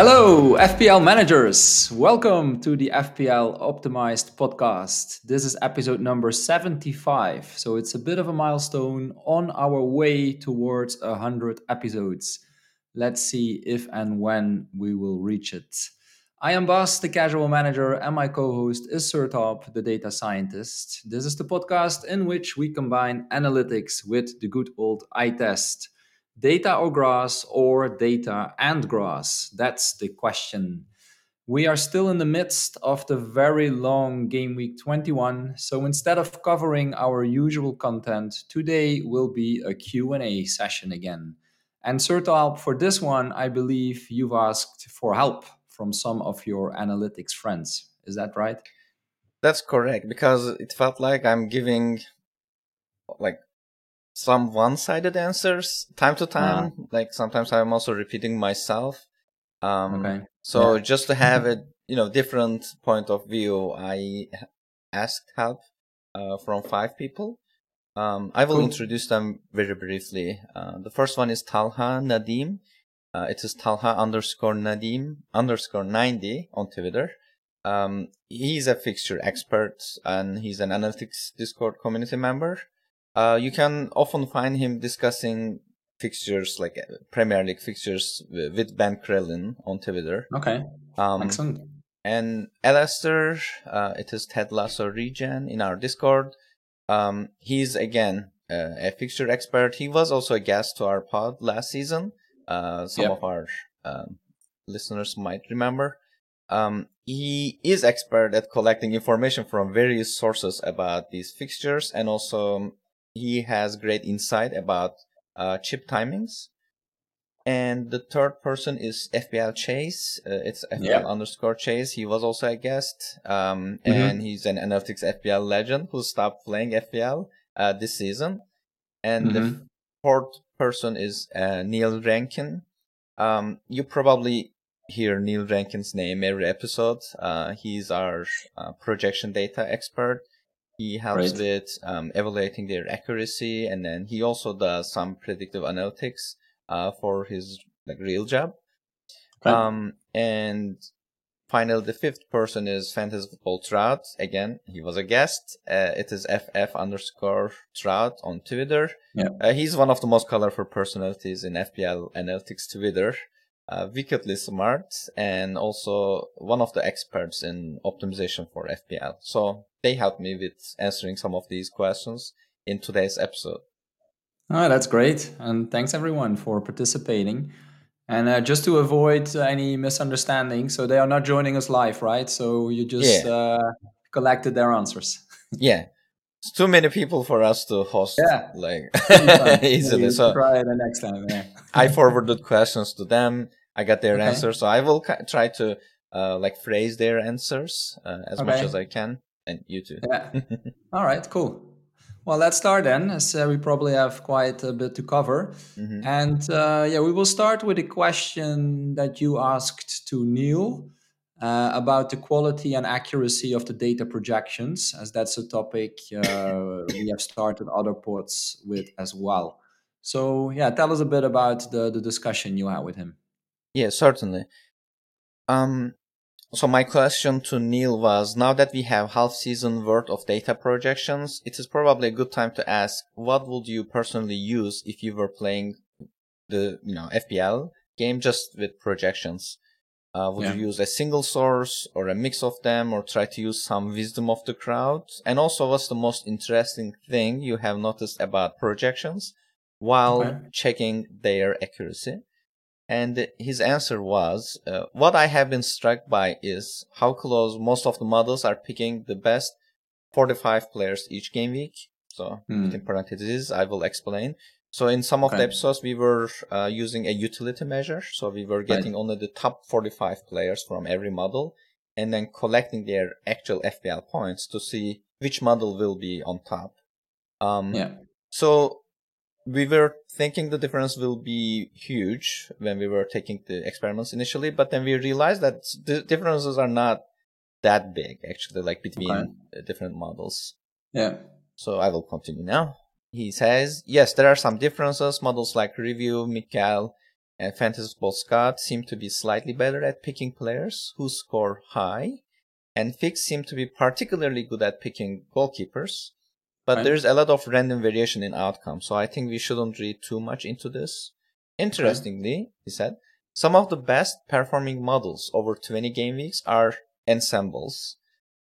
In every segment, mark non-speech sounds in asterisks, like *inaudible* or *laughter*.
Hello, FPL managers. Welcome to the FPL Optimized podcast. This is episode number 75. So it's a bit of a milestone on our way towards 100 episodes. Let's see if and when we will reach it. I am Bas, the casual manager, and my co host is Sertalp, the data scientist. This is the podcast in which we combine analytics with the good old eye test. Data or grass, or data and grass? That's the question. We are still in the midst of the very long game week 21, so instead of covering our usual content, today will be a Q&A session again. And Sertalp, for this one, I believe you've asked for help from some of your analytics friends. Is that right? That's correct because it felt like I'm giving like some one-sided answers time to time. Uh-huh. Like sometimes I'm also repeating myself. Um, okay. So yeah. just to have *laughs* a you know different point of view, I asked help uh, from five people. Um, I will cool. introduce them very briefly. Uh, the first one is Talha Nadeem. Uh, it is Talha underscore Nadeem underscore 90 on Twitter. Um, he's a fixture expert and he's an analytics Discord community member. Uh, you can often find him discussing fixtures like uh, Premier League fixtures with Ben Crellin on Twitter. Okay. Um, Excellent. And Alastair, uh, it is Ted Lasso Regen in our Discord. Um, he's again uh, a fixture expert. He was also a guest to our pod last season. Uh, some yep. of our um, listeners might remember. Um, he is expert at collecting information from various sources about these fixtures and also he has great insight about uh, chip timings. And the third person is FPL Chase. Uh, it's FPL yeah. underscore Chase. He was also a guest. Um, mm-hmm. and he's an analytics FPL legend who stopped playing FPL uh, this season. And mm-hmm. the fourth person is uh, Neil Rankin. Um, you probably hear Neil Rankin's name every episode. Uh, he's our uh, projection data expert. He helps right. with um, evaluating their accuracy, and then he also does some predictive analytics uh, for his like real job. Okay. Um, and finally, the fifth person is Fantasy Football Trout. Again, he was a guest. Uh, it is FF underscore Trout on Twitter. Yeah. Uh, he's one of the most colorful personalities in FPL Analytics Twitter uh, wickedly smart and also one of the experts in optimization for FPL. So they helped me with answering some of these questions in today's episode. Oh, that's great. And thanks everyone for participating. And uh, just to avoid any misunderstanding, so they are not joining us live, right? So you just yeah. uh, collected their answers. *laughs* yeah. It's too many people for us to host yeah. like *laughs* *laughs* easily. So try it the next time. Yeah. I forwarded questions to them I got their okay. answers. So I will try to uh, like phrase their answers uh, as okay. much as I can, and you too. Yeah. *laughs* All right. Cool. Well, let's start then, as uh, we probably have quite a bit to cover. Mm-hmm. And uh, yeah, we will start with a question that you asked to Neil uh, about the quality and accuracy of the data projections, as that's a topic uh, *coughs* we have started other pods with as well. So yeah, tell us a bit about the, the discussion you had with him. Yeah, certainly. Um, so my question to Neil was, now that we have half season worth of data projections, it is probably a good time to ask, what would you personally use if you were playing the, you know, FPL game just with projections? Uh, would yeah. you use a single source or a mix of them or try to use some wisdom of the crowd? And also, what's the most interesting thing you have noticed about projections while okay. checking their accuracy? And his answer was, uh, what I have been struck by is how close most of the models are picking the best 45 players each game week. So, mm. in parentheses, I will explain. So, in some of okay. the episodes, we were uh, using a utility measure. So, we were getting right. only the top 45 players from every model and then collecting their actual FPL points to see which model will be on top. Um, yeah. So, we were thinking the difference will be huge when we were taking the experiments initially, but then we realized that the differences are not that big actually, like between okay. different models. Yeah. So I will continue now. He says, yes, there are some differences. Models like Review, Mikkel, and Fantasy Football Scout seem to be slightly better at picking players who score high, and Fix seem to be particularly good at picking goalkeepers. But right. there's a lot of random variation in outcome, so I think we shouldn't read too much into this. Interestingly, okay. he said, some of the best performing models over 20 game weeks are ensembles,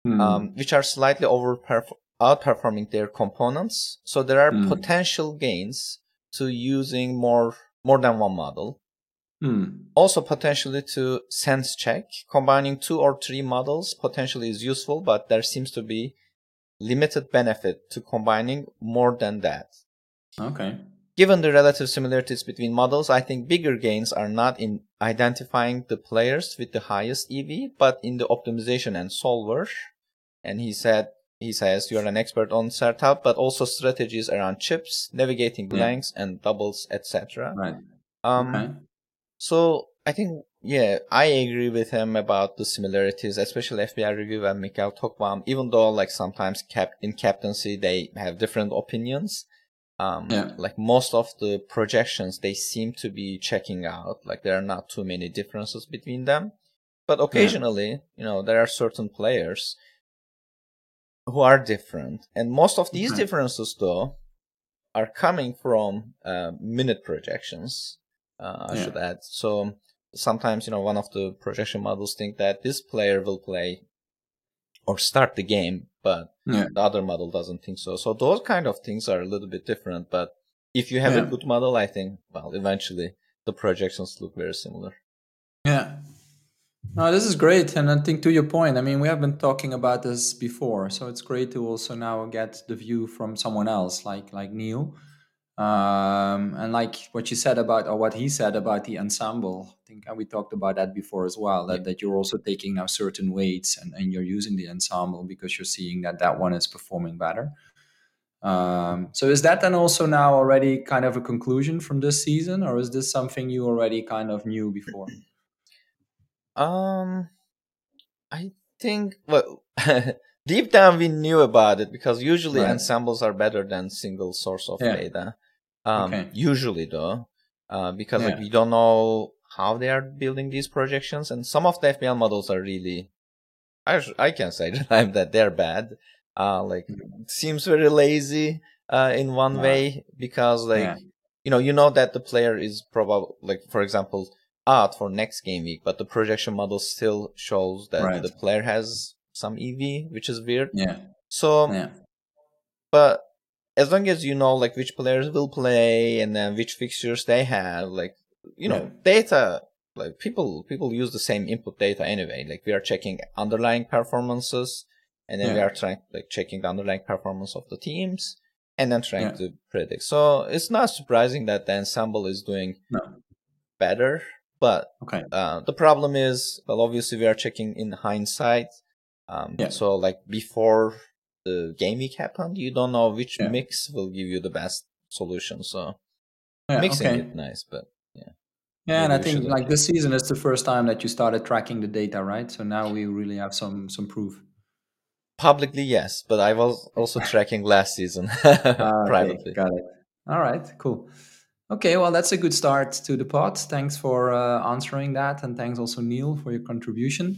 mm. um, which are slightly over outperforming their components. So there are mm. potential gains to using more more than one model. Mm. Also, potentially to sense check, combining two or three models potentially is useful, but there seems to be limited benefit to combining more than that. Okay. Given the relative similarities between models, I think bigger gains are not in identifying the players with the highest EV, but in the optimization and solver. And he said, he says you're an expert on startup, but also strategies around chips, navigating blanks yeah. and doubles, etc. Right. Um, okay. So I think, yeah, I agree with him about the similarities, especially FPL Review and Mikkel Tokvam, even though like sometimes cap in captaincy, they have different opinions. Um, yeah. like most of the projections, they seem to be checking out. Like there are not too many differences between them, but occasionally, yeah. you know, there are certain players who are different. And most of these differences though are coming from, uh, minute projections. Uh, I yeah. should add. So sometimes, you know, one of the projection models think that this player will play or start the game, but yeah. the other model doesn't think so. So those kind of things are a little bit different. But if you have yeah. a good model, I think, well, eventually the projections look very similar. Yeah. No, this is great. And I think to your point, I mean, we have been talking about this before. So it's great to also now get the view from someone else like like Neil. Um, and like what you said about, or what he said about the ensemble, I think we talked about that before as well. That, yeah. that you're also taking now certain weights and, and you're using the ensemble because you're seeing that that one is performing better. Um, so is that then also now already kind of a conclusion from this season, or is this something you already kind of knew before? *clears throat* Um, I think well, *laughs* deep down we knew about it because usually right. ensembles are better than single source of yeah. data. Um, okay. Usually, though, uh, because yeah. like we don't know how they are building these projections, and some of the FPL models are really, I I can say *laughs* that they're bad. Uh, like mm-hmm. seems very lazy uh, in one yeah. way because like yeah. you know you know that the player is probably like for example out for next game week, but the projection model still shows that right. the player has some EV, which is weird. Yeah. So, yeah. but as long as you know like which players will play and then which fixtures they have, like you know, data like people people use the same input data anyway. Like we are checking underlying performances and then yeah. we are trying like checking the underlying performance of the teams and then trying yeah. to predict. So it's not surprising that the ensemble is doing no. better. But okay. uh, the problem is, well, obviously we are checking in hindsight. Um, yeah. So like before the game week happened, you don't know which yeah. mix will give you the best solution. So yeah, mixing okay. it nice, but yeah. Yeah, and I think like this season is the first time that you started tracking the data, right? So now we really have some some proof. Publicly, yes, but I was also *laughs* tracking last season *laughs* ah, privately. Okay, got it. All right, cool. Okay, well, that's a good start to the pod. Thanks for uh, answering that, and thanks also Neil for your contribution.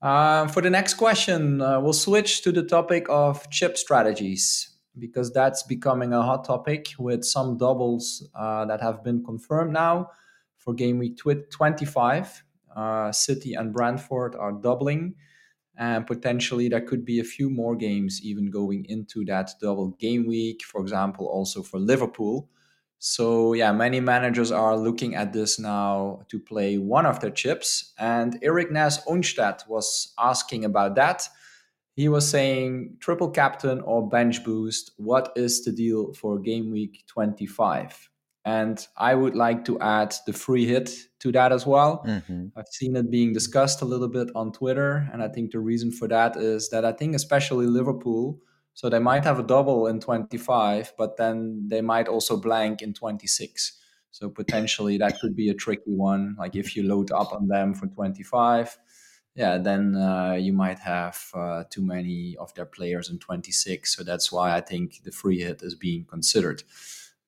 Uh, for the next question, uh, we'll switch to the topic of chip strategies because that's becoming a hot topic with some doubles uh, that have been confirmed now for game week 25. Uh, City and Brentford are doubling, and potentially there could be a few more games even going into that double game week. For example, also for Liverpool. So yeah, many managers are looking at this now to play one of their chips. And Eric Nas Onstedt was asking about that. He was saying triple captain or bench boost. What is the deal for game week 25? And I would like to add the free hit to that as well. Mm-hmm. I've seen it being discussed a little bit on Twitter. And I think the reason for that is that I think, especially Liverpool, so they might have a double in 25, but then they might also blank in 26. So potentially that could be a tricky one. Like if you load up on them for 25, yeah, then uh, you might have uh, too many of their players in 26. So that's why I think the free hit is being considered.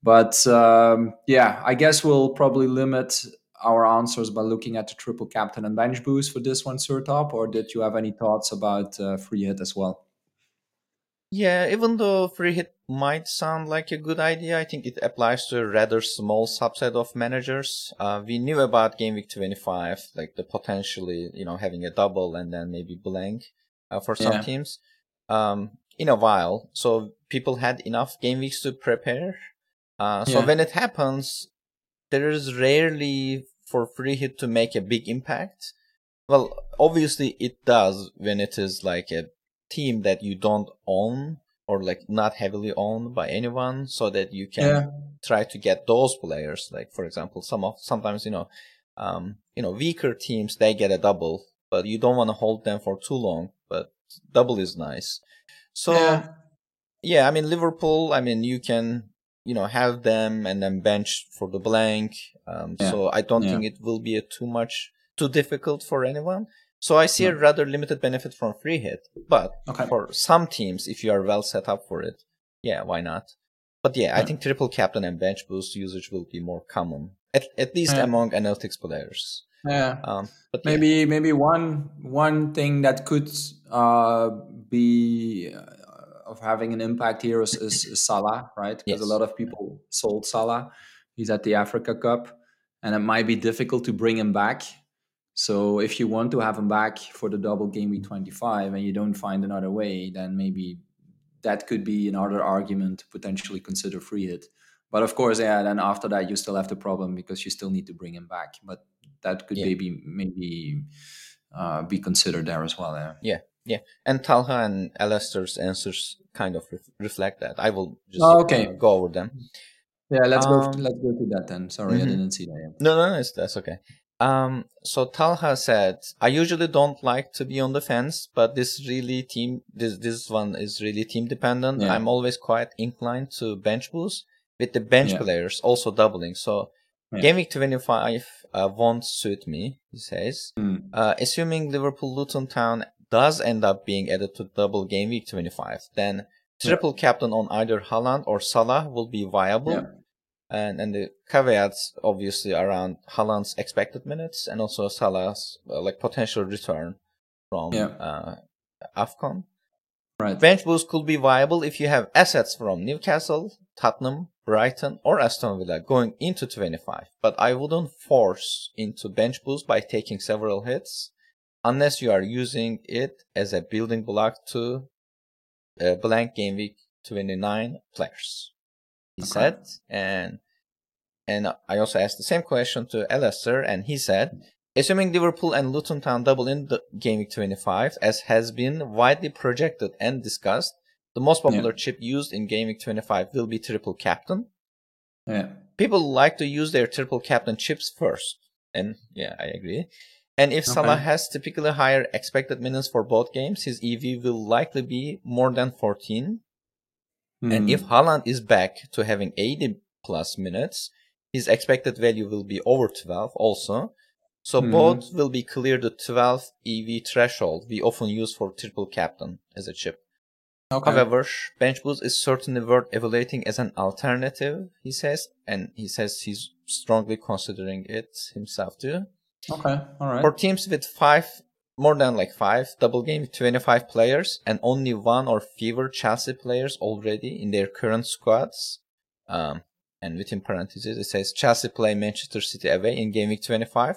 But um, yeah, I guess we'll probably limit our answers by looking at the triple captain and bench boost for this one, Sertalp, or did you have any thoughts about uh, free hit as well? Yeah, even though free hit might sound like a good idea, I think it applies to a rather small subset of managers. Uh, we knew about Game Week 25, like the potentially, you know, having a double and then maybe blank uh, for some yeah. teams um, in a while. So people had enough game weeks to prepare. Uh, so yeah. when it happens, there is rarely for free hit to make a big impact. Well, obviously it does when it is like a team that you don't own or like not heavily owned by anyone so that you can yeah. try to get those players like for example some of sometimes you know um you know weaker teams they get a double but you don't want to hold them for too long but double is nice so yeah. yeah i mean liverpool i mean you can you know have them and then bench for the blank um yeah. so i don't think it will be a too much too difficult for anyone so I see no. a rather limited benefit from free hit, but okay. for some teams, if you are well set up for it, yeah, why not? But yeah, yeah. I think triple captain and bench boost usage will be more common, at, at least yeah. among analytics players. Yeah, um, but maybe yeah. maybe one one thing that could uh, be uh, of having an impact here is, is, is Salah, right? Because yes. a lot of people sold Salah. He's at the Africa Cup, and it might be difficult to bring him back so if you want to have him back for the double game week 25 and you don't find another way, then maybe that could be another argument to potentially consider free hit. But of course, yeah, then after that you still have the problem because you still need to bring him back. But that could yeah. maybe maybe uh, be considered there as well. Yeah. Yeah. Yeah. And Talha and Alastair's answers kind of re- reflect that. I will just oh, okay. Uh, go over them. Yeah, let's um, go. Let's go to that then. Sorry, mm-hmm. I didn't see that. Yet. No, no, no, that's okay. Um, so Talha said, I usually don't like to be on the fence, but this really team, this, this one is really team dependent. Yeah. I'm always quite inclined to bench boost with the bench yeah. players also doubling. So yeah. game week 25 uh, won't suit me, he says. Mm. Uh, assuming Liverpool Luton Town does end up being added to double game week 25, then triple captain on either Haaland or Salah will be viable and and the caveats obviously around Haaland's expected minutes and also Salah's uh, like potential return from yeah. uh, Afcon. Right. Bench boost could be viable if you have assets from Newcastle, Tottenham, Brighton, or Aston Villa going into 25. But I wouldn't force into bench boost by taking several hits unless you are using it as a building block to a blank game week 29 players he okay. said. And and I also asked the same question to Alastair, and he said, assuming Liverpool and Luton Town double in the game week 25, as has been widely projected and discussed, the most popular yeah. chip used in game week 25 will be triple captain. Yeah. People like to use their triple captain chips first. And yeah, I agree. And if okay. Salah has typically higher expected minutes for both games, his EV will likely be more than 14. Mm. And hmm. if Haaland is back to having 80 plus minutes, his expected value will be over 12 also. So mm. both will be clear the 12 EV threshold we often use for triple captain as a chip. Okay. However, bench boost is certainly worth evaluating as an alternative, he says, and he says he's strongly considering it himself too. Okay, all right. For teams with five more than like five double game 25 players and only one or fewer Chelsea players already in their current squads. Um, and within parentheses it says Chelsea play Manchester City away in game week 25.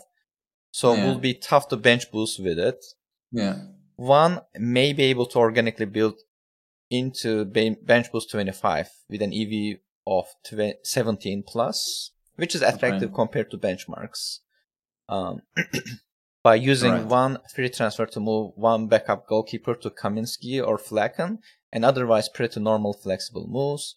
So yeah. it will be tough to bench boost with it. Yeah. One may be able to organically build into bench boost 25 with an EV of 17 plus, which is attractive okay. compared to benchmarks. Um, *clears throat* by using right. one free transfer to move one backup goalkeeper to Kaminski or Flekken, and otherwise pretty normal flexible moves.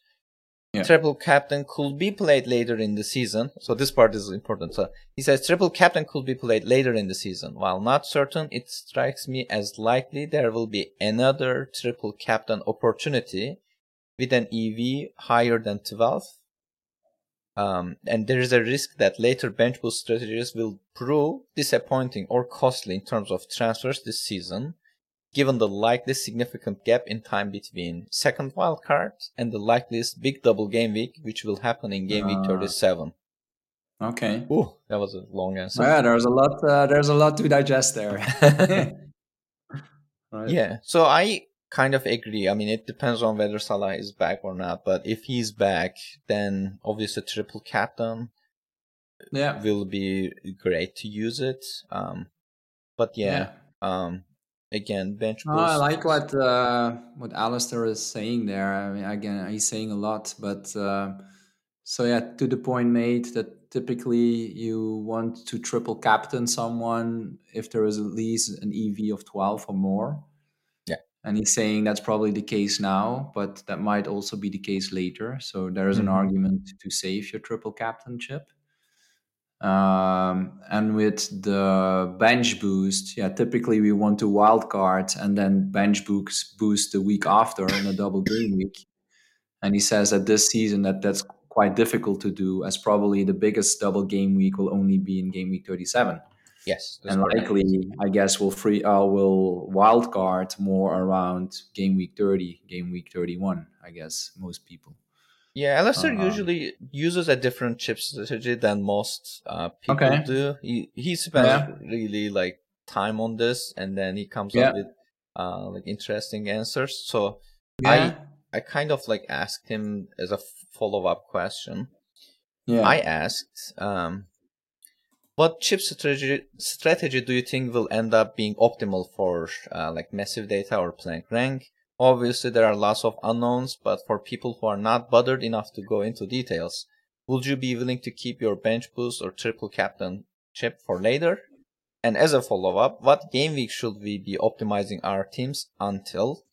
Yeah. Triple captain could be played later in the season. So this part is important. So he says triple captain could be played later in the season. While not certain, it strikes me as likely there will be another triple captain opportunity with an EV higher than 12 um, and there is a risk that later bench boost strategies will prove disappointing or costly in terms of transfers this season, given the likely significant gap in time between second wildcard and the likeliest big double game week, which will happen in game week ah. 37. Okay. Oh, that was a long answer. Yeah, there's a lot. Uh, there's a lot to digest there. *laughs* *laughs* *laughs* right. Yeah. So I kind of agree. I mean, it depends on whether Salah is back or not. But if he's back, then obviously triple captain. Yeah. Will be great to use it. Um, but yeah. yeah. Um, again, bench boost. Oh, I like what uh, what Alastair is saying there. I mean, again, he's saying a lot, but. Uh, so yeah, to the point made that typically you want to triple captain someone if there is at least an EV of 12 or more. And he's saying that's probably the case now, but that might also be the case later. So there is mm-hmm. an argument to save your triple captainship. Um, and with the bench boost, yeah, typically we want to wildcard and then bench boost boost the week after in a double game week. And he says that this season that that's quite difficult to do, as probably the biggest double game week will only be in game week 37. Yes, and likely, I guess we'll free uh, will wildcard more around game week 30, game week 31. I guess most people. Yeah, Alastair uh, usually uses a different chip strategy than most uh, people okay. do. He he spends yeah. really like time on this, and then he comes yeah. up with uh, like interesting answers. So yeah. I I kind of like asked him as a follow up question. Yeah. I asked, um, what chip strategy strategy do you think will end up being optimal for uh, like massive data or playing rank? Obviously, there are lots of unknowns, but for people who are not bothered enough to go into details, would you be willing to keep your bench boost or triple captain chip for later? And as a follow up, what game week should we be optimizing our teams until?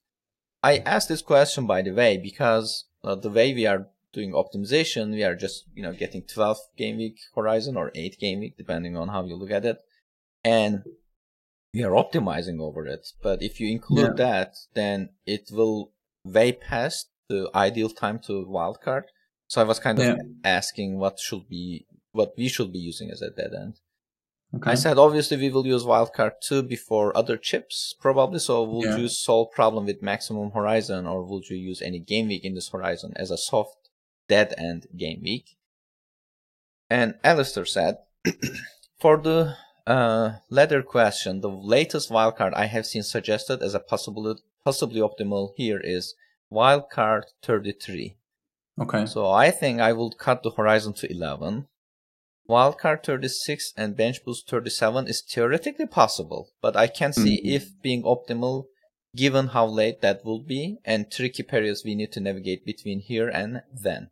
I asked this question by the way because uh, the way we are doing optimization, we are just, you know, getting 12 game week horizon or 8 game week, depending on how you look at it. And we are optimizing over it. But if you include yeah. that, then it will way past the ideal time to wildcard. So I was kind of yeah. asking what should be, what we should be using as a dead end. Okay. I said obviously we will use wildcard 2 before other chips, probably. So would yeah. you solve problem with maximum horizon or would you use any game week in this horizon as a soft dead end game week. And Alastair said, *coughs* for the uh, latter question, the latest wildcard I have seen suggested as a possible, possibly optimal here is wildcard 33. Okay. So I think I will cut the horizon to 11. Wildcard 36 and bench boost 37 is theoretically possible, but I can't see mm-hmm. if being optimal given how late that will be and tricky periods we need to navigate between here and then.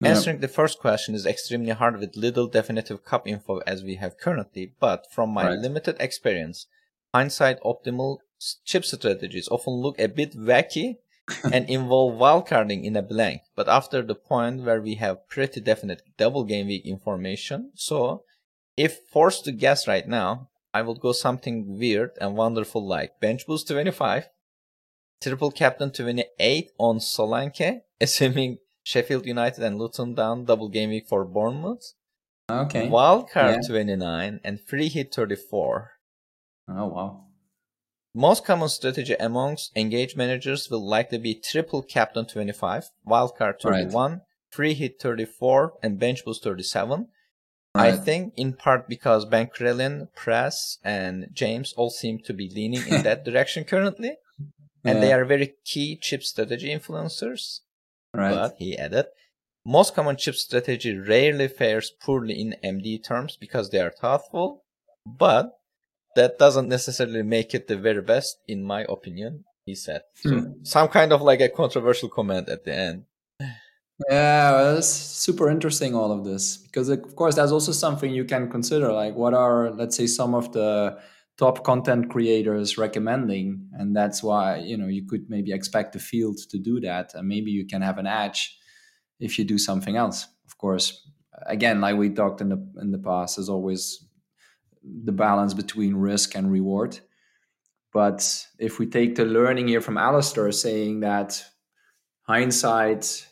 Answering the first question is extremely hard with little definitive cup info as we have currently, but from my right. limited experience, hindsight optimal chip strategies often look a bit wacky *laughs* and involve wildcarding in a blank, but after the point where we have pretty definite double game week information, so if forced to guess right now, I would go something weird and wonderful like bench boost 25, triple captain 28 on Solanke, *laughs* assuming Sheffield United and Luton Town double game week for Bournemouth. Okay. Wildcard yeah. 29 and free hit 34. Oh, wow. Most common strategy amongst engaged managers will likely be triple captain 25, wildcard 31, right. free hit 34, and bench boost 37. Right. I think in part because Ben Crellin, Press, and James all seem to be leaning in *laughs* that direction currently. And yeah. they are very key chip strategy influencers. Right. But he added, most common chip strategy rarely fares poorly in MD terms because they are thoughtful, but that doesn't necessarily make it the very best, in my opinion, he said. So hmm. some kind of like a controversial comment at the end. Yeah, it's super interesting all of this because of course that's also something you can consider. Like, what are let's say some of the top content creators recommending and that's why you know you could maybe expect the field to do that and maybe you can have an edge if you do something else. Of course again like we talked in the in the past is always the balance between risk and reward. But if we take the learning here from Alastair saying that hindsight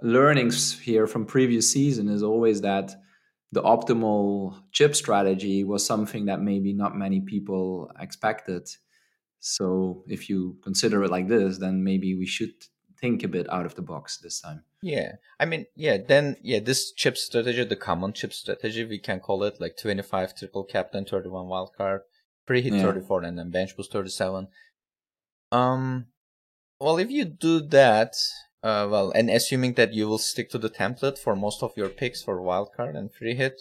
learnings here from previous season is always that the optimal chip strategy was something that maybe not many people expected. So if you consider it like this, then maybe we should think a bit out of the box this time. Yeah, I mean, yeah, then yeah, this chip strategy, the common chip strategy, we can call it like twenty five triple captain, thirty one wildcard, free hit Yeah. thirty four, and then bench boost thirty seven. Um, well, if you do that, uh, well, and assuming that you will stick to the template for most of your picks for wildcard and free hit,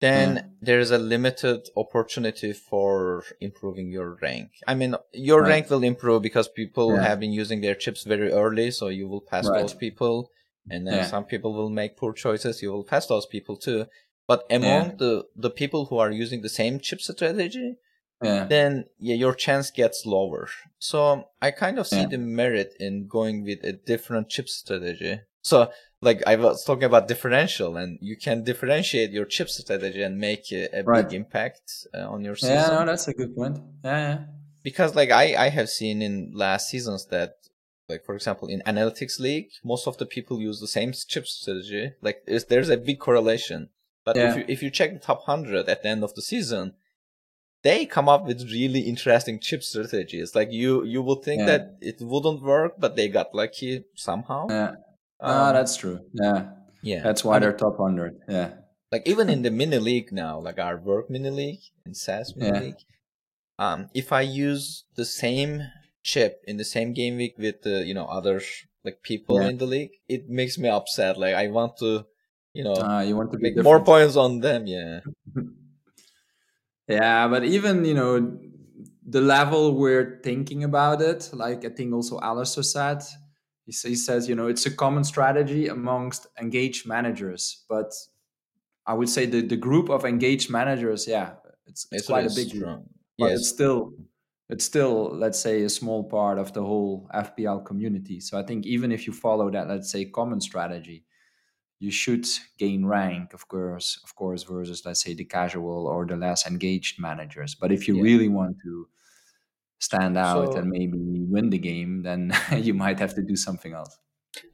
then Yeah. there is a limited opportunity for improving your rank. I mean, your Right. rank will improve because people Yeah. have been using their chips very early, so you will pass Right. those people, and then Yeah. some people will make poor choices. You will pass those people too. But among Yeah. the the people who are using the same chip strategy, Yeah. then yeah, your chance gets lower. So I kind of see Yeah. the merit in going with a different chip strategy. So like I was talking about differential, and you can differentiate your chip strategy and make a, a Right. big impact uh, on your season. Yeah, no, that's a good point. Yeah, yeah. Because like I I have seen in last seasons that like for example in analytics league most of the people use the same chip strategy. Like there's, there's a big correlation. But Yeah. if you if you check the top hundred at the end of the season, they come up with really interesting chip strategies. Like you you would think Yeah. that it wouldn't work, but they got lucky somehow. Yeah. Um, no, that's true. Yeah. yeah. That's I why mean, they're top 100. Yeah. like even in *laughs* the mini league now, like our work mini league and SAS mini Yeah. league, um, if I use the same chip in the same game week with the you know other like people Yeah. in the league, it makes me upset. Like I want to, you know, Uh, you want to make more points on them. Yeah, *laughs* Yeah, but even you know the level we're thinking about it, like I think also Alastair said, he, he says you know it's a common strategy amongst engaged managers, but I would say the the group of engaged managers, yeah, it's, it's, quite a big group, strong. but Yes, it's still it's still let's say a small part of the whole FPL community. So I think even if you follow that, let's say common strategy, you should gain rank, of course, of course, versus let's say the casual or the less engaged managers. But if you Yeah. really want to stand out So- and maybe win the game, then *laughs* you might have to do something else.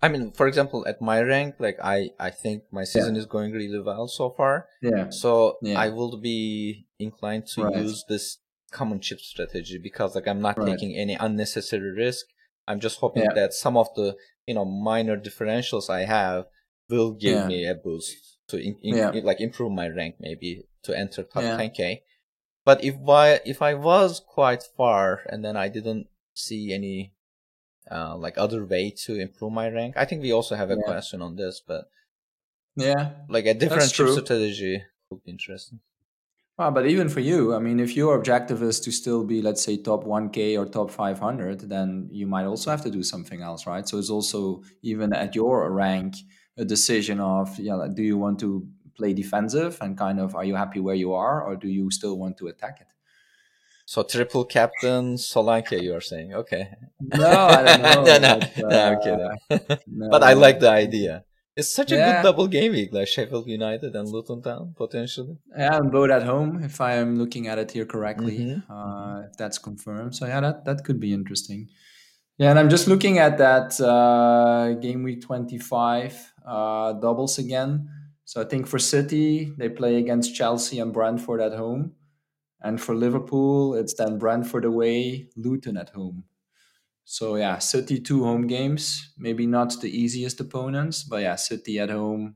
I mean, for example, at my rank, like I I think my season is going really well so far. Yeah, So Yeah. I will be inclined to Right. use this common chip strategy because like I'm not Right. taking any unnecessary risk. I'm just hoping Yeah. that some of the you know minor differentials I have will give Yeah. me a boost to in, in- Yeah. like improve my rank maybe to enter top Yeah. 10k. But if I if I was quite far and then I didn't see any uh, like other way to improve my rank, I think we also have a question on this, but yeah. like a different strategy would be interesting. Well, but even for you, I mean, if your objective is to still be, let's say, top 1K or top 500, then you might also have to do something else, right? So it's also, even at your rank, a decision of, yeah, like, do you want to play defensive and kind of, are you happy where you are, or do you still want to attack it? So triple captain Solanke, you are saying? Okay. No, I don't *laughs* know. no, no, but, no, I'm uh, kidding. *laughs* no, but I like the idea. It's such a Yeah. good double game week, like Sheffield United and Luton Town, potentially. Yeah, and both at home, if I am looking at it here correctly, Mhm. uh, if that's confirmed. So yeah, that that could be interesting. Yeah, and I'm just looking at that uh, game week 25 uh, doubles again. So I think for City they play against Chelsea and Brentford at home, and for Liverpool it's then Brentford away, Luton at home. So yeah, City two home games, maybe not the easiest opponents, but yeah, City at home,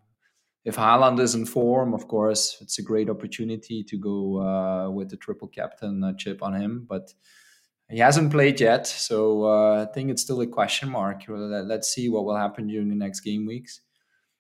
if Haaland is in form, of course, it's a great opportunity to go uh, with the triple captain uh, chip on him. But he hasn't played yet, so uh, I think it's still a question mark. Let's see what will happen during the next game weeks.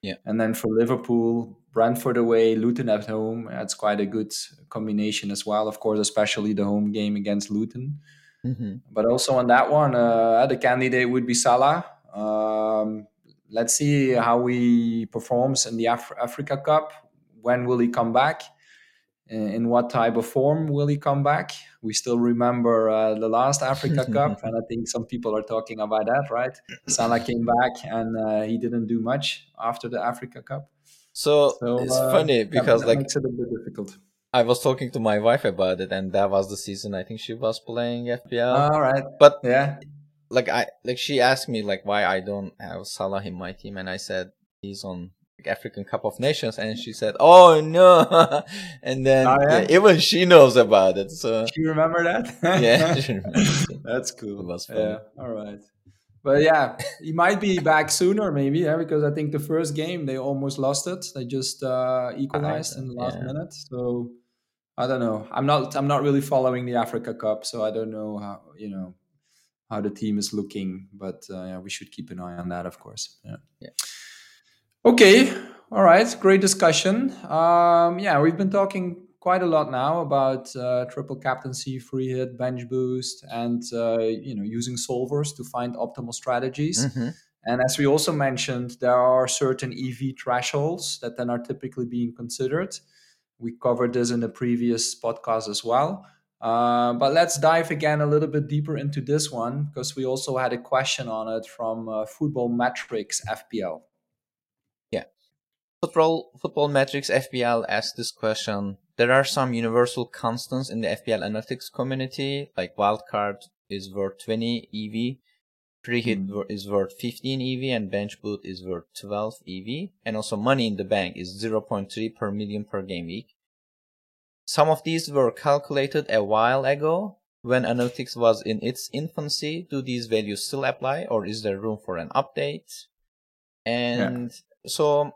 Yeah. And then for Liverpool, Brentford away, Luton at home. That's quite a good combination as well. Of course, especially the home game against Luton. Mm-hmm. But also on that one, uh, the candidate would be Salah. Um, let's see how he performs in the Af- Africa Cup. When will he come back? In in what type of form will he come back? We still remember uh, the last Africa *laughs* Cup, and I think some people are talking about that, right? Salah came back and uh, he didn't do much after the Africa Cup. So, So it's uh, funny because that like makes it a bit difficult. I was talking to my wife about it, and that was the season I think she was playing FPL. All right, but yeah, like I like she asked me like why I don't have Salah in my team, and I said he's on African Cup of Nations, and she said, "Oh no!" *laughs* and then Oh, yeah? yeah, even she knows about it. So you remember that? *laughs* yeah, *laughs* she. That's cool. It was fun. Yeah. All right. but yeah, he might be back sooner, maybe. Yeah, because I think the first game they almost lost it. They just uh, equalized in the last yeah. minute. So I don't know. I'm not. I'm not really following the Africa Cup, so I don't know how you know how the team is looking. But uh, yeah, we should keep an eye on that, of course. Yeah. yeah. Okay. All right. Great discussion. Um, yeah, we've been talking quite a lot now about uh, triple captaincy, free hit, bench boost, and uh, you know using solvers to find optimal strategies. Mm-hmm. And as we also mentioned, there are certain EV thresholds that then are typically being considered. We covered this in the previous podcast as well. Uh, but let's dive again a little bit deeper into this one because we also had a question on it from uh, Football Metrics FPL. Football, Football Metrics FPL asked this question there are some universal constants in the FPL analytics community, like wildcard is worth 20 EV, free hit mm. is worth 15 EV, and bench boot is worth 12 EV, and also money in the bank is 0.3 per million per game week. Some of these were calculated a while ago when analytics was in its infancy. Do these values still apply, or is there room for an update? And yeah. so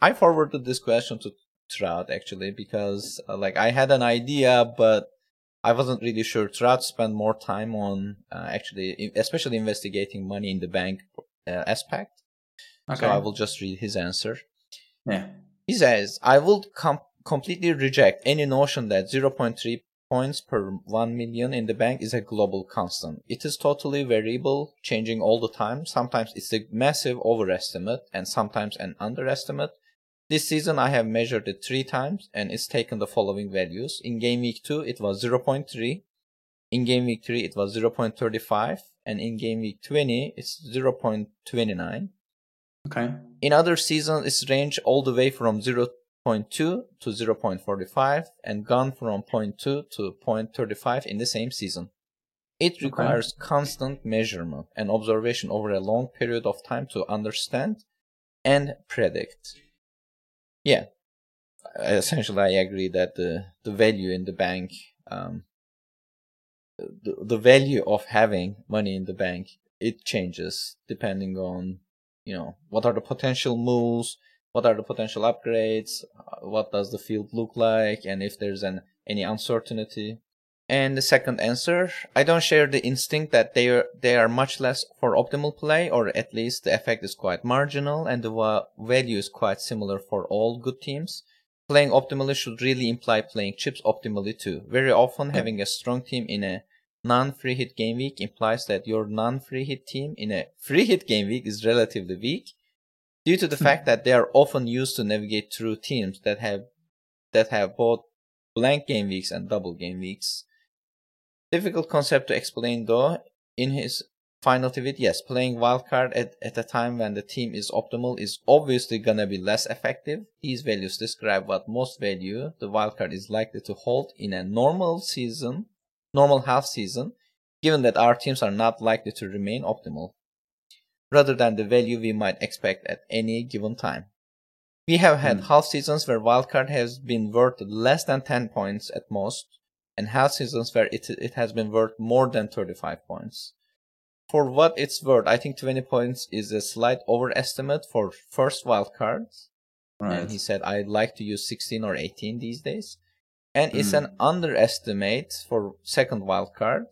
I forwarded this question to Trout actually because uh, like I had an idea, but I wasn't really sure. Trout spent more time on uh, actually, especially investigating money in the bank uh, aspect. Okay. So I will just read his answer. Yeah. He says, I will com- completely reject any notion that 0.3 points per 1 million in the bank is a global constant. It is totally variable, changing all the time. Sometimes it's a massive overestimate and sometimes an underestimate. This season I have measured it three times and it's taken the following values. In game week 2 it was 0.3, in game week 3 it was 0.35 and in game week 20 it's 0.29. Okay. In other seasons it's ranged all the way from 0.2 to 0.45 and gone from 0.2 to 0.35 in the same season. It requires okay. constant measurement and observation over a long period of time to understand and predict. Yeah, essentially, I agree that the the value in the bank, um, the the value of having money in the bank, it changes depending on you know what are the potential moves, what are the potential upgrades, uh, what does the field look like, and if there's an any uncertainty. And the second answer, I don't share the instinct that they are they are much less for optimal play, or at least the effect is quite marginal and the va- value is quite similar for all good teams. Playing optimally should really imply playing chips optimally too. Very often, having a strong team in a non-free hit game week implies that your non-free hit team in a free hit game week is relatively weak, due to the hmm. fact that they are often used to navigate through teams that have that have both blank game weeks and double game weeks. Difficult concept to explain though. In his final tweet, yes, playing wildcard at, at a time when the team is optimal is obviously gonna be less effective. These values describe what most value the wildcard is likely to hold in a normal season, normal half season, given that our teams are not likely to remain optimal, rather than the value we might expect at any given time. We have had hmm. half seasons where wildcard has been worth less than 10 points at most, and half seasons where it, it has been worth more than 35 points. For what it's worth, I think 20 points is a slight overestimate for first wild cards. Right. And he said, I'd like to use 16 or 18 these days. And mm. it's hmm. an underestimate for second wild card.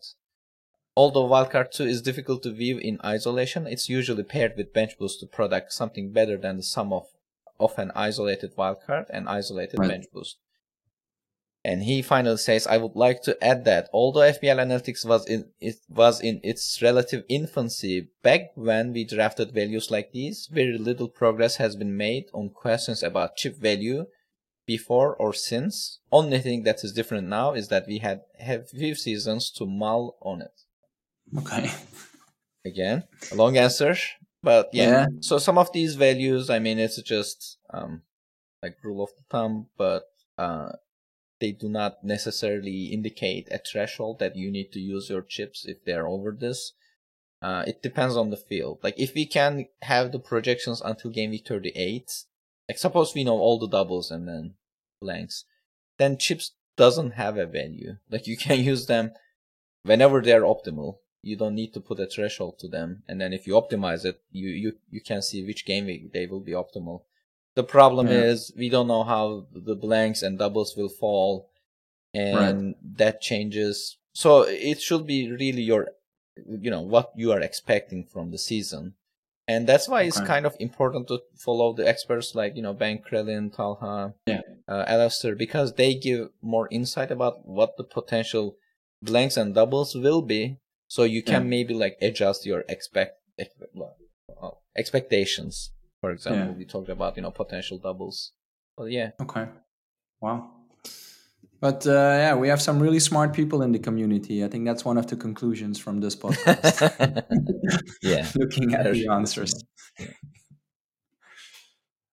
Although wildcard 2 is difficult to view in isolation, it's usually paired with bench boost to product something better than the sum of, of an isolated wildcard and isolated right. bench boost. And he finally says, I would like to add that although FPL Analytics was in it was in its relative infancy back when we drafted values like these, very little progress has been made on questions about chip value before or since. Only thing that is different now is that we had have few seasons to mull on it. Okay. Again, a long answer, but yeah. yeah. So some of these values, I mean, it's just um like rule of thumb, but uh they do not necessarily indicate a threshold that you need to use your chips if they're over this. Uh, it depends on the field. Like if we can have the projections until game week 38, like suppose we know all the doubles and then blanks, then chips doesn't have a value. Like you can *laughs* use them whenever they're optimal. You don't need to put a threshold to them. And then if you optimize it, you, you, you can see which game week they will be optimal. The problem yeah. is we don't know how the blanks and doubles will fall and right. that changes. So it should be really your, you know, what you are expecting from the season. And that's why okay. it's kind of important to follow the experts like, you know, Ben Crellin, Talha, yeah. uh, Alastair, because they give more insight about what the potential blanks and doubles will be. So you can yeah. maybe like adjust your expect, expectations. For example, yeah. we talked about, you know, potential doubles. But yeah. Okay. Wow. But uh, yeah, we have some really smart people in the community. I think that's one of the conclusions from this podcast. *laughs* yeah, *laughs* looking at the answers. Yeah.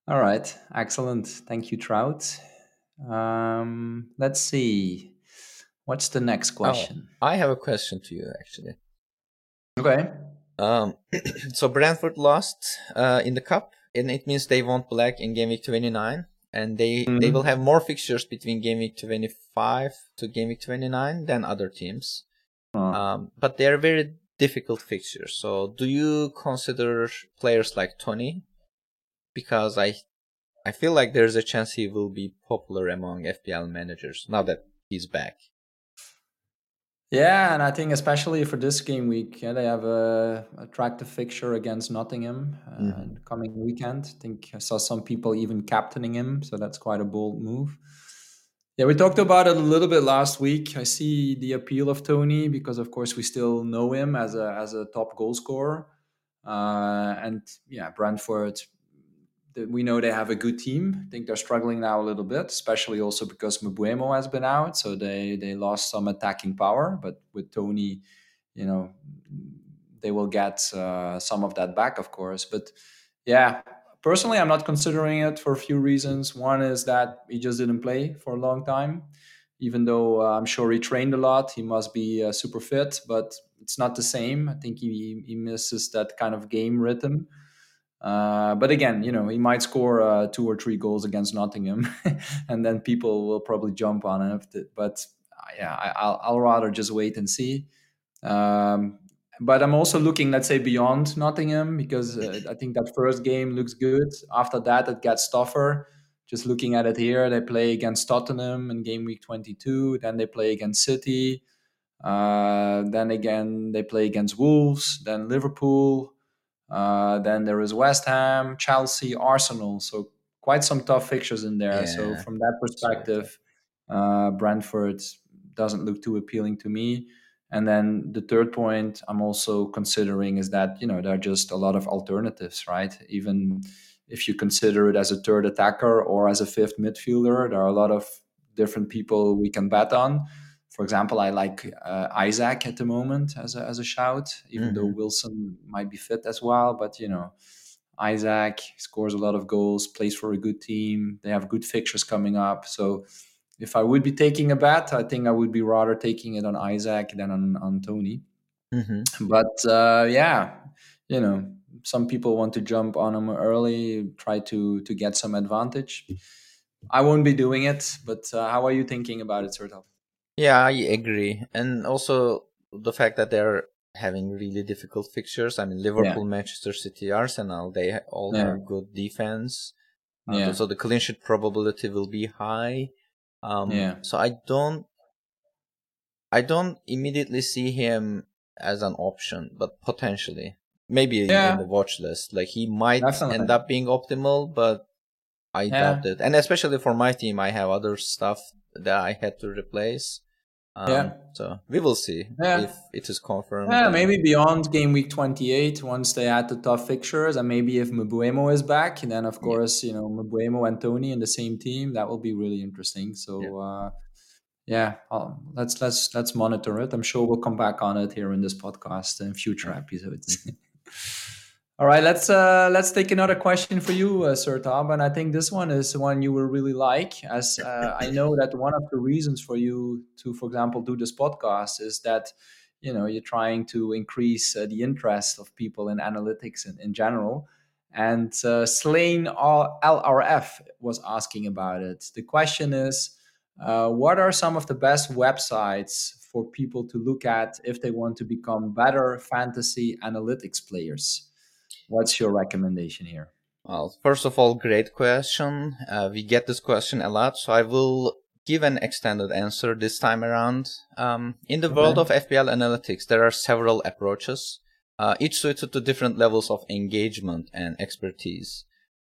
All right, excellent. Thank you, Trout. Um, let's see. What's the next oh, question? Oh, I have a question to you, actually. Okay. Um, *clears throat* so Brentford lost uh, in the cup, and it means they won't blank in game week 29 and they mm-hmm. they will have more fixtures between game week 25 to game week 29 than other teams um, but they are very difficult fixtures so do you consider players like Toney? because i i feel like there's a chance he will be popular among fpl managers now that he's back yeah, and I think especially for this game week, yeah, they have a attractive fixture against Nottingham uh, mm-hmm. coming weekend. I think I saw some people even captaining him, so that's quite a bold move. Yeah, we talked about it a little bit last week. I see the appeal of Toney because, of course, we still know him as a as a top goal scorer, uh, and yeah, Brentford we know they have a good team. I think they're struggling now a little bit, especially also because Mbeumo has been out, so they they lost some attacking power. But with Toney, you know, they will get uh, some of that back, of course. But yeah, personally, I'm not considering it for a few reasons. One is that he just didn't play for a long time, even though uh, I'm sure he trained a lot. He must be uh, super fit, but it's not the same. I think he he misses that kind of game rhythm. Uh, but again, you know, he might score uh, two or three goals against Nottingham, *laughs* and then people will probably jump on it. But uh, yeah, I, will I'll rather just wait and see. Um, but I'm also looking, let's say, beyond Nottingham because uh, I think that first game looks good. After that, it gets tougher. Just looking at it here, they play against Tottenham in game week 22. Then they play against City. Uh, then again, they play against Wolves. Then Liverpool. Uh, then there is West Ham, Chelsea, Arsenal. So quite some tough fixtures in there. Yeah, so from that perspective, uh, Brentford doesn't look too appealing to me. And then the third point I'm also considering is that you know there are just a lot of alternatives, right? Even if you consider it as a third attacker or as a fifth midfielder, there are a lot of different people we can bet on for example, I like uh, Isak at the moment as a, as a shout, even mm-hmm. though Wilson might be fit as well. But you know, Isak scores a lot of goals, plays for a good team. They have good fixtures coming up. So if I would be taking a bet, I think I would be rather taking it on Isak than on on Toney. Mm-hmm. But uh, yeah, you know, some people want to jump on him early, try to to get some advantage. I won't be doing it, but uh, how are you thinking about it, Sertalp? Yeah, I agree. And also the fact that they're having really difficult fixtures. I mean, Liverpool, yeah. Manchester City, Arsenal, they all yeah. have good defense. Uh, yeah. So the clean sheet probability will be high. Um, yeah. So I don't, I don't immediately see him as an option, but potentially, maybe yeah. in the watch list. Like he might Definitely. end up being optimal, but I yeah. doubt it. And especially for my team, I have other stuff that I had to replace. Um, yeah. So we will see yeah. if it is confirmed. Yeah, maybe beyond game week 28, once they add the tough fixtures, and maybe if Mbeumo is back, and then of course, yeah. you know, Mbeumo and Toney in the same team, that will be really interesting. So, yeah, uh, yeah I'll, let's let's let's monitor it. I'm sure we'll come back on it here in this podcast in future episodes. *laughs* All right, let's uh, let's take another question for you, uh, Tom. and I think this one is one you will really like, as uh, I know *laughs* that one of the reasons for you to, for example, do this podcast is that you know you're trying to increase uh, the interest of people in analytics in, in general. And uh, Slane LRF was asking about it. The question is, uh, what are some of the best websites for people to look at if they want to become better fantasy analytics players? What's your recommendation here? Well, first of all, great question. Uh, we get this question a lot, so I will give an extended answer this time around. Um, in the okay. world of FPL analytics, there are several approaches, uh, each suited to different levels of engagement and expertise.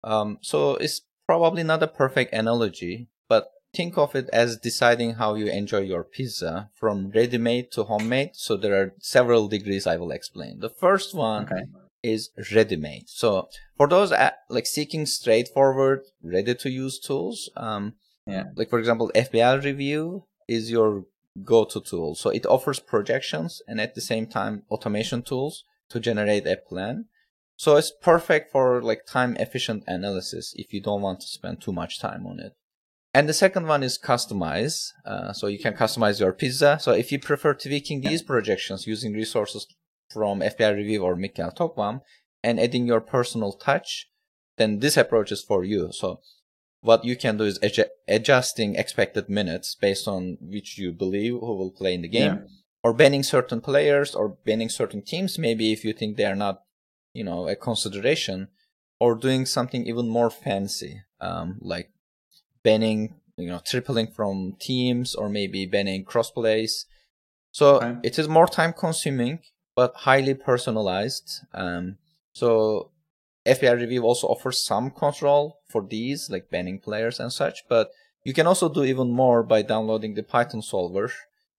Um, so it's probably not a perfect analogy, but think of it as deciding how you enjoy your pizza from ready-made to homemade. So there are several degrees I will explain. The first one okay is ready-made. So for those at, like seeking straightforward, ready-to-use tools, um, yeah. like for example, FPL Review is your go-to tool. So it offers projections and at the same time automation tools to generate a plan. So it's perfect for like time efficient analysis if you don't want to spend too much time on it. And the second one is customize. Uh, so you can customize your pizza. So if you prefer tweaking these projections using resources from FPL Review or Mikkel Tokvam and adding your personal touch, then this approach is for you. So what you can do is adju- adjusting expected minutes based on which you believe who will play in the game, yeah. or banning certain players or banning certain teams. Maybe if you think they are not, you know, a consideration, or doing something even more fancy, um, like banning, you know, tripling from teams, or maybe banning cross plays. So okay. it is more time consuming but highly personalized. Um, so FPL Review also offers some control for these, like banning players and such, but you can also do even more by downloading the Python solver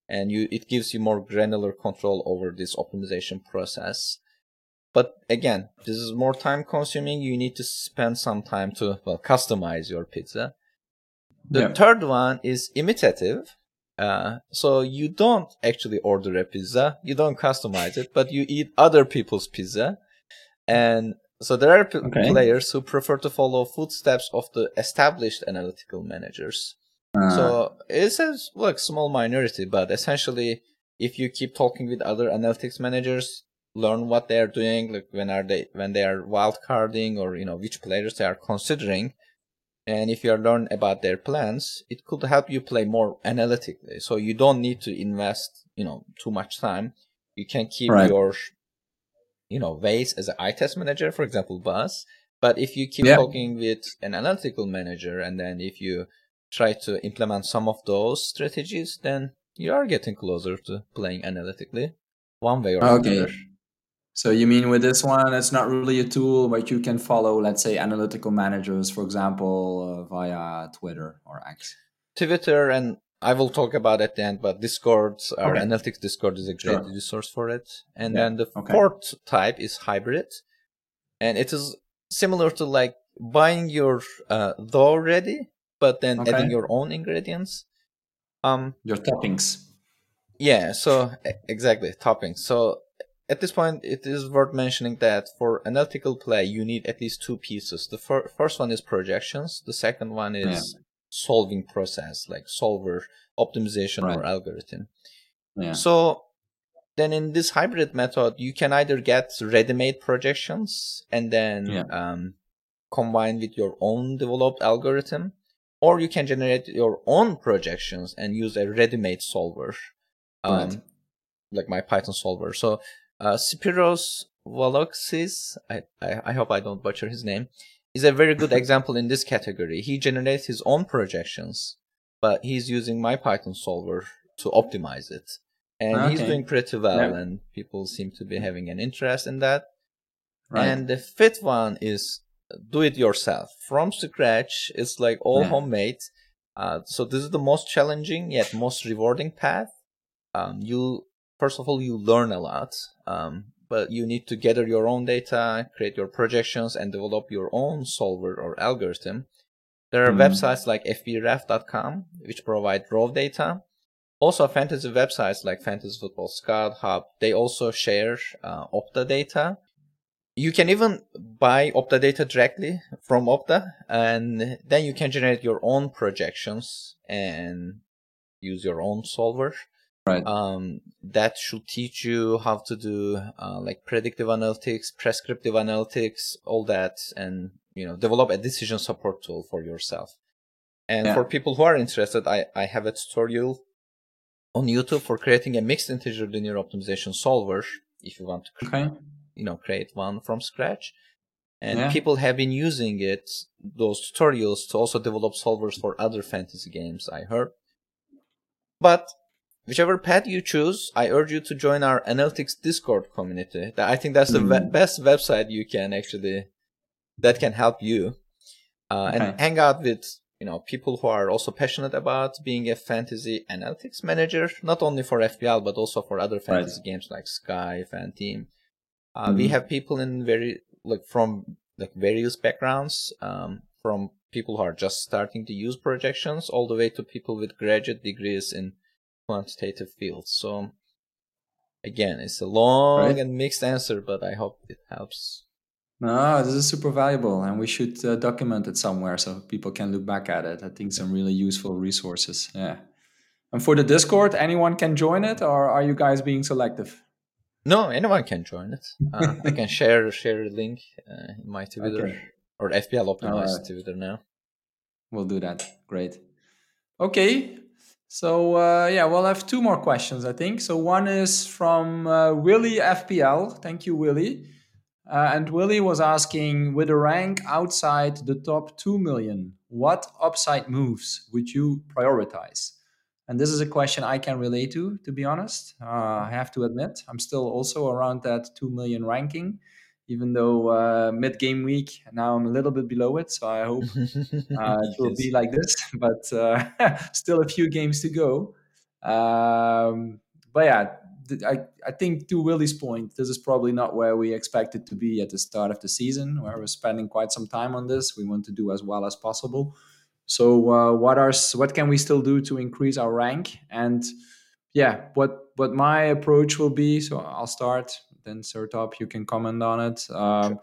and you it gives you more granular control over this optimization process. But again, this is more time consuming. You need to spend some time to well customize your pizza. The yeah. third one is imitative. Uh, so you don't actually order a pizza, you don't customize it, but you eat other people's pizza. And so there are p- okay. players who prefer to follow footsteps of the established analytical managers. Uh. So it's a like small minority, but essentially, if you keep talking with other analytics managers, learn what they are doing, like when are they when they are wildcarding or you know which players they are considering, and if you learn about their plans, it could help you play more analytically. So you don't need to invest, you know, too much time. You can keep right. your, you know, ways as an eye test manager, for example, Buzz. But if you keep yeah. talking with an analytical manager and then if you try to implement some of those strategies, then you are getting closer to playing analytically one way or okay. another. So you mean with this one, it's not really a tool, but you can follow, let's say, analytical managers, for example, uh, via Twitter or X. Twitter, and I will talk about at the end, but Discord, our okay. analytics Discord is a great sure. resource for it. And yeah. then the okay. fourth type is hybrid, and it is similar to like buying your uh, dough ready, but then okay. adding your own ingredients. Um, your toppings. Yeah, so exactly toppings. So at this point, it is worth mentioning that for analytical play, you need at least two pieces. The fir- first one is projections. The second one is yeah. solving process, like solver optimization right. or algorithm. Yeah. So then in this hybrid method, you can either get ready-made projections and then yeah. um, combine with your own developed algorithm, or you can generate your own projections and use a ready-made solver, um, right. like my Python solver. So uh, Spiros Voloxis, I, I, I hope I don't butcher his name, is a very good *laughs* example in this category. He generates his own projections, but he's using my Python solver to optimize it. And okay. he's doing pretty well, yeah. and people seem to be having an interest in that. Right. And the fifth one is do it yourself from scratch. It's like all yeah. homemade. Uh, so this is the most challenging yet most rewarding path. Um, you first of all, you learn a lot, um, but you need to gather your own data, create your projections, and develop your own solver or algorithm. There are mm. websites like fbref.com, which provide raw data. Also, fantasy websites like Fantasy Football Scout Hub, they also share uh, Opta data. You can even buy Opta data directly from Opta, and then you can generate your own projections and use your own solver. Right. Um, that should teach you how to do uh, like predictive analytics, prescriptive analytics, all that, and you know develop a decision support tool for yourself. And yeah. for people who are interested, I, I have a tutorial on YouTube for creating a mixed integer linear optimization solver. If you want to, okay. you know, create one from scratch, and Yeah. people have been using it, those tutorials, to also develop solvers for other fantasy games. I heard, but whichever path you choose, I urge you to join our analytics Discord community. I think that's the we- Mm. best website you can actually that can help you uh, Okay. and hang out with you know people who are also passionate about being a fantasy analytics manager, not only for FPL but also for other fantasy games like Sky, Fan Team. Uh, We Mhm. have people in very like from like various backgrounds, um, from people who are just starting to use projections, all the way to people with graduate degrees in quantitative fields. So again, it's a long Right. and mixed answer, but I hope it helps. No, this is super valuable, and we should uh, document it somewhere so people can look back at it. I think some really useful resources. Yeah. And for the Discord, anyone can join it, or are you guys being selective? No, anyone can join it. *laughs* Uh, I can share share a link uh, in my Twitter Okay. or FPL optimized Alright. Twitter now. We'll do that. Great. Okay. So uh, yeah, we'll have two more questions, I think. So one is from uh, Willie FPL. Thank you, Willie. Uh, and Willie was asking, with a rank outside the top two million, what upside moves would you prioritize? And this is a question I can relate to, to be honest. Uh, I have to admit, I'm still also around that two million ranking, even though uh, mid game week now I'm a little bit below it. So I hope *laughs* uh, it will be like this, *laughs* but uh, *laughs* still a few games to go. Um, but yeah, I, I think to Willie's point, this is probably not where we expected to be at the start of the season, where we're spending quite some time on this. We want to do as well as possible. So uh, what are what can we still do to increase our rank? And yeah, what what my approach will be. So I'll start. Then Sertalp, you can comment on it. Um,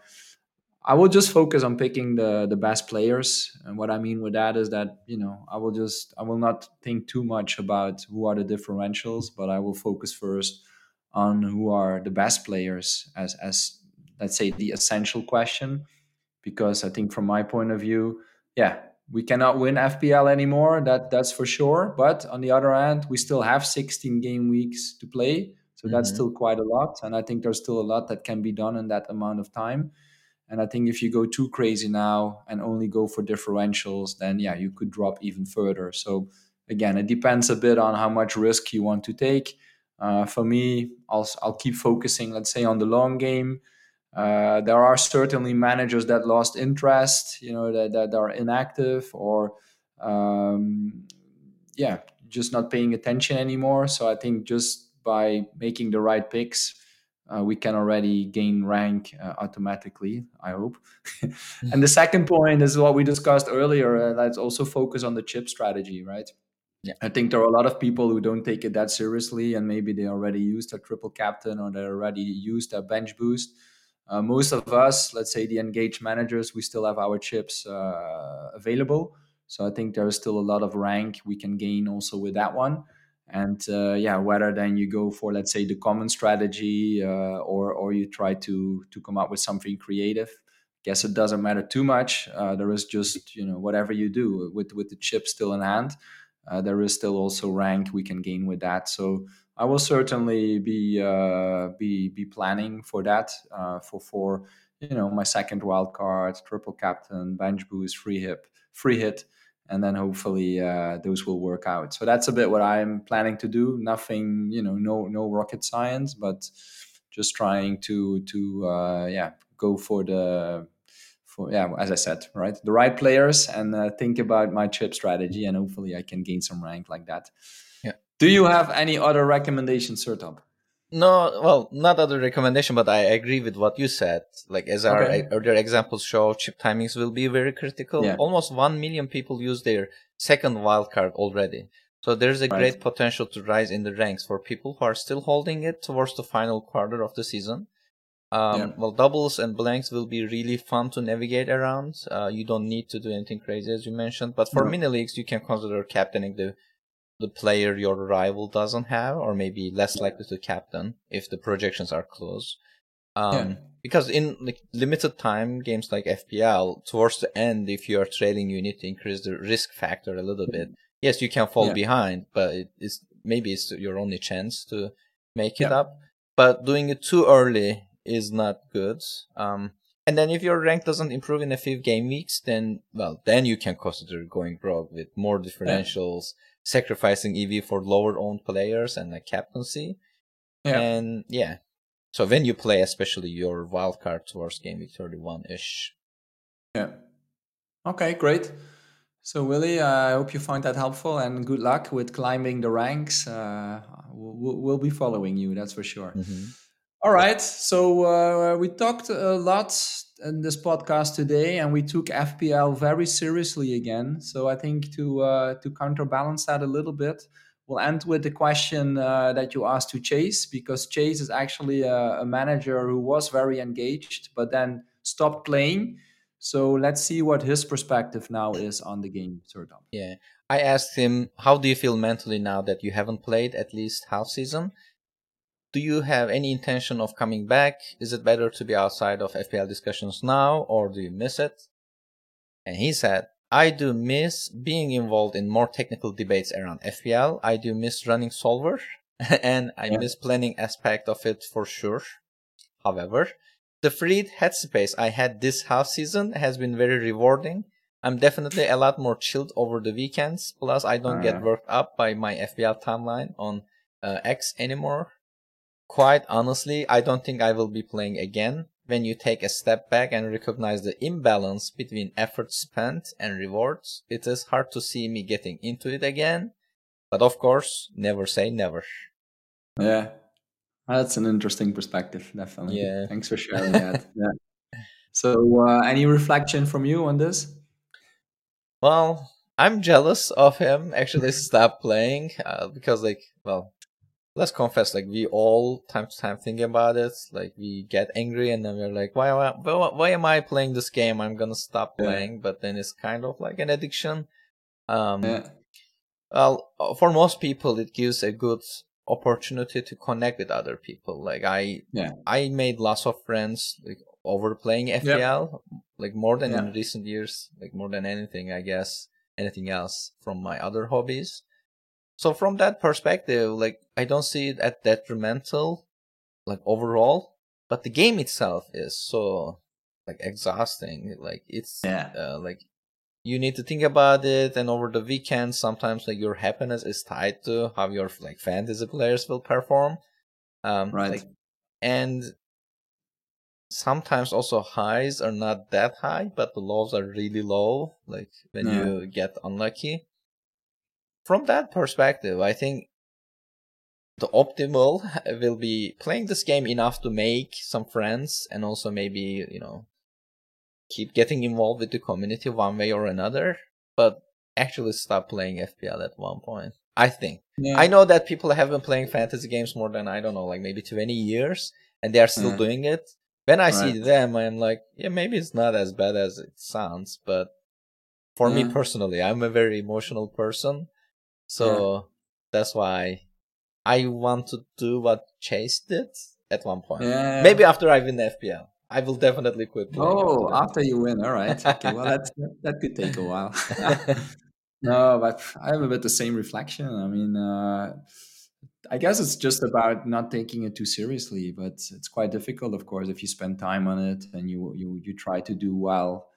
I will just focus on picking the the best players, and what I mean with that is that you know I will just I will not think too much about who are the differentials, but I will focus first on who are the best players as as let's say the essential question, because I think from my point of view, yeah, we cannot win FPL anymore. That that's for sure. But on the other hand, we still have 16 game weeks to play, so that's Mhm. still quite a lot, and I think there's still a lot that can be done in that amount of time. And I think if you go too crazy now and only go for differentials, then yeah, you could drop even further. So again, it depends a bit on how much risk you want to take. Uh, for me, I'll I'll keep focusing, let's say, on the long game. Uh, there are certainly managers that lost interest, you know, that, that are inactive or, um, yeah, just not paying attention anymore. So I think just by making the right picks, uh, we can already gain rank uh, automatically. I hope. *laughs* and the second point is what we discussed earlier. Uh, let's also focus on the chip strategy, right? Yeah. I think there are a lot of people who don't take it that seriously, and maybe they already used their triple captain or they already used their bench boost. Uh, most of us, let's say the engaged managers, we still have our chips uh, available. So I think there is still a lot of rank we can gain also with that one. And uh, yeah, whether then you go for let's say the common strategy uh, or or you try to to come up with something creative, guess it doesn't matter too much. Uh, there is just you know whatever you do with with the chip still in hand, uh, there is still also rank we can gain with that. So I will certainly be uh, be be planning for that uh, for for you know my second wild card, triple captain, bench boost, free hip, free hit, and then hopefully uh, those will work out. So that's a bit what I'm planning to do. Nothing, you know, no no rocket science, but just trying to to uh, yeah go for the for yeah as I said right the right players and uh, think about my chip strategy and hopefully I can gain some rank like that. Yeah. Do you have any other recommendations, Sertalp? No, well, not other recommendation, but I agree with what you said. Like as our Okay. earlier examples show, chip timings will be very critical. Yeah. Almost one million people use their second wildcard already. So there's a Right. great potential to rise in the ranks for people who are still holding it towards the final quarter of the season. Um, Yeah. Well, doubles and blanks will be really fun to navigate around. Uh, you don't need to do anything crazy, as you mentioned. But for No. mini leagues, you can consider captaining the the player your rival doesn't have, or maybe less likely to captain if the projections are close. Um, Yeah. Because in like limited time games like FPL, towards the end, if you are trailing, you need to increase the risk factor a little bit. Yes, you can fall Yeah. behind, but it is maybe it's your only chance to make it up. But doing it too early is not good. Um, and then if your rank doesn't improve in a few game weeks, then well, then you can consider going broke with more differentials, yeah. sacrificing EV for lower owned players and a captaincy. Yeah. And yeah. So when you play especially your wild card towards game week thirty one ish. Yeah. Okay, great. So Willie, uh, I hope you find that helpful and good luck with climbing the ranks. Uh, we'll, we'll, be following you, that's for sure. Mm-hmm. All right. So uh, we talked a lot in this podcast today, and we took FPL very seriously again. So I think to uh, to counterbalance that a little bit, we'll end with the question uh, that you asked to Chase, because Chase is actually a, a, manager who was very engaged, but then stopped playing. So let's see what his perspective now is on the game, Sertalp. Yeah, I asked him, "How do you feel mentally now that you haven't played at least half season?" Do you have any intention of coming back? Is it better to be outside of FPL discussions now, or do you miss it? And he said, I do miss being involved in more technical debates around FPL. I do miss running Solver, *laughs* and I yeah. miss planning aspect of it for sure. However, the freed headspace I had this half season has been very rewarding. I'm definitely a lot more chilled over the weekends. Plus, I don't uh, get worked up by my FPL timeline on uh, X anymore quite honestly, I don't think I will be playing again. When you take a step back and recognize the imbalance between effort spent and rewards, it is hard to see me getting into it again. But of course, never say never. Yeah, that's an interesting perspective, definitely. Yeah. Thanks for sharing that. *laughs* yeah. So, uh, any reflection from you on this? Well, I'm jealous of him actually *laughs* stop playing uh, because, like, well, let's confess, like we all time to time think about it. Like we get angry and then we're like, why, why, why am I playing this game? I'm gonna stop playing. Yeah. But then it's kind of like an addiction. Um, yeah. Well, for most people, it gives a good opportunity to connect with other people. Like I, yeah. I made lots of friends like over playing FPL, like more than in recent years, like more than anything, I guess, anything else from my other hobbies. So from that perspective, like I don't see it as detrimental, like overall, but the game itself is so like exhausting. Like it's yeah. Uh, like you need to think about it, and over the weekend, sometimes like your happiness is tied to how your like fantasy players will perform. Um, right. Like, and sometimes also highs are not that high, but the lows are really low. Like when yeah. you get unlucky from that perspective, I think the optimal *laughs* will be playing this game enough to make some friends and also maybe, you know, keep getting involved with the community one way or another, but actually stop playing FPL at one point. I think. Yeah. I know that people have been playing fantasy games more than I don't know, like maybe 20 years, and they are still yeah. doing it. When I right. see them, I'm like, yeah, maybe it's not as bad as it sounds, but for me mm. personally, I'm a very emotional person. So yeah. that's why I want to do what Chase did at one point. Yeah. Maybe after I win the FPL. I will definitely quit. Oh, after, after you win. All right. Okay. well, that *laughs* that could take a while. *laughs* no, but I have a bit the same reflection. I mean, uh, I guess it's just about not taking it too seriously, but it's quite difficult, of course, if you spend time on it and you you you try to do well.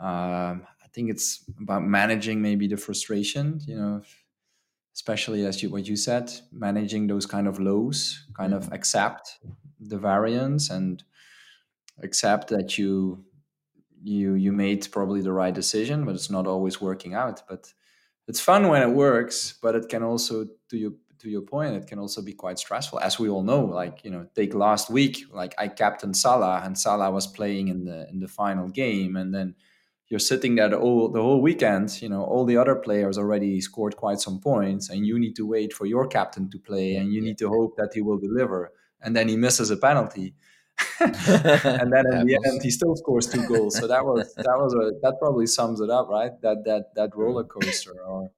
Um, I think it's about managing maybe the frustration. You know, especially as you what you said, managing those kind of lows, kind of mm-hmm. accept the variance and accept that you you you made probably the right decision, but it's not always working out. But it's fun when it works, but it can also to your to your point, it can also be quite stressful, as we all know. Like you know, take last week, like I captained Salah, and Salah was playing in the in the final game, and then you're sitting there the whole, the whole weekend you know all the other players already scored quite some points and you need to wait for your captain to play and you need to hope that he will deliver. And then he misses a penalty. *laughs* And then in the end he still scores two goals. So that was that was a that probably sums it up right? That that that roller coaster or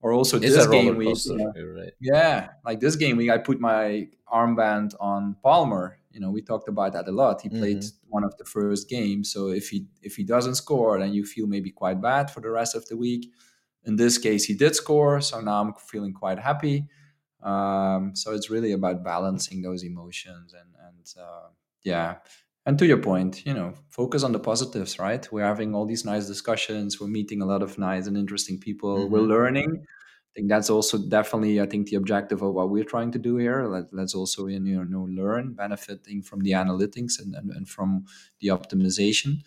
or also it's this game week you know, right. yeah like this game week i put my armband on palmer you know we talked about that a lot he played mm-hmm. one of the first games so if he if he doesn't score then you feel maybe quite bad for the rest of the week in this case he did score so now i'm feeling quite happy Um, so it's really about balancing those emotions and and uh, yeah. And to your point, you know, focus on the positives, right? We're having all these nice discussions. We're meeting a lot of nice and interesting people. Mm-hmm. We're learning. I think that's also definitely, I think, the objective of what we're trying to do here. Let, us also, you know, learn, benefiting from the analytics and, and, and from the optimization.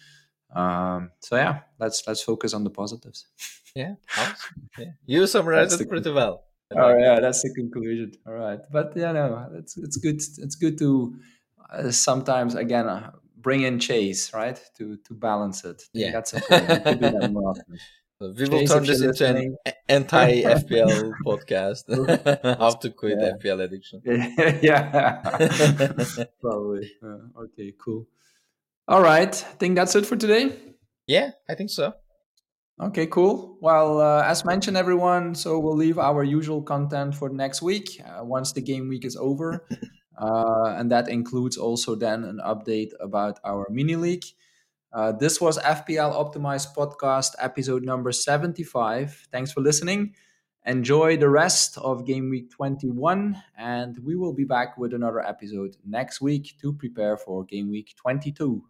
Um, so yeah, let's let's focus on the positives. Yeah, *laughs* awesome. yeah. you summarized it pretty well. Oh yeah, that's the conclusion. All right, but yeah, no, it's it's good. It's good to uh, sometimes again uh, bring in chase, right? To to balance it. Yeah, that's important. *laughs* We will turn this into an anti *laughs* FPL podcast. *laughs* How to quit yeah. FPL addiction. *laughs* yeah, probably. Uh, okay, cool. All right, I think that's it for today. Yeah, I think so. Okay, cool. Well, uh, as mentioned, everyone, so we'll leave our usual content for next week uh, once the game week is over. Uh, and that includes also then an update about our mini league. Uh, this was FPL Optimized Podcast, episode number 75. Thanks for listening. Enjoy the rest of game week 21, and we will be back with another episode next week to prepare for game week 22.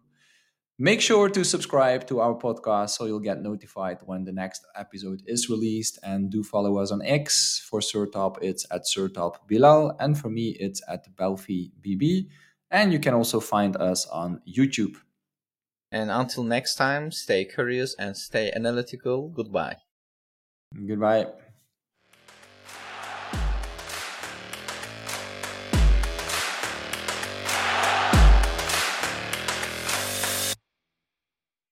Make sure to subscribe to our podcast so you'll get notified when the next episode is released. And do follow us on X. For Sertalp, it's at Sertalp Bilal. And for me, it's at Belfi BB. And you can also find us on YouTube. And until next time, stay curious and stay analytical. Goodbye. Goodbye.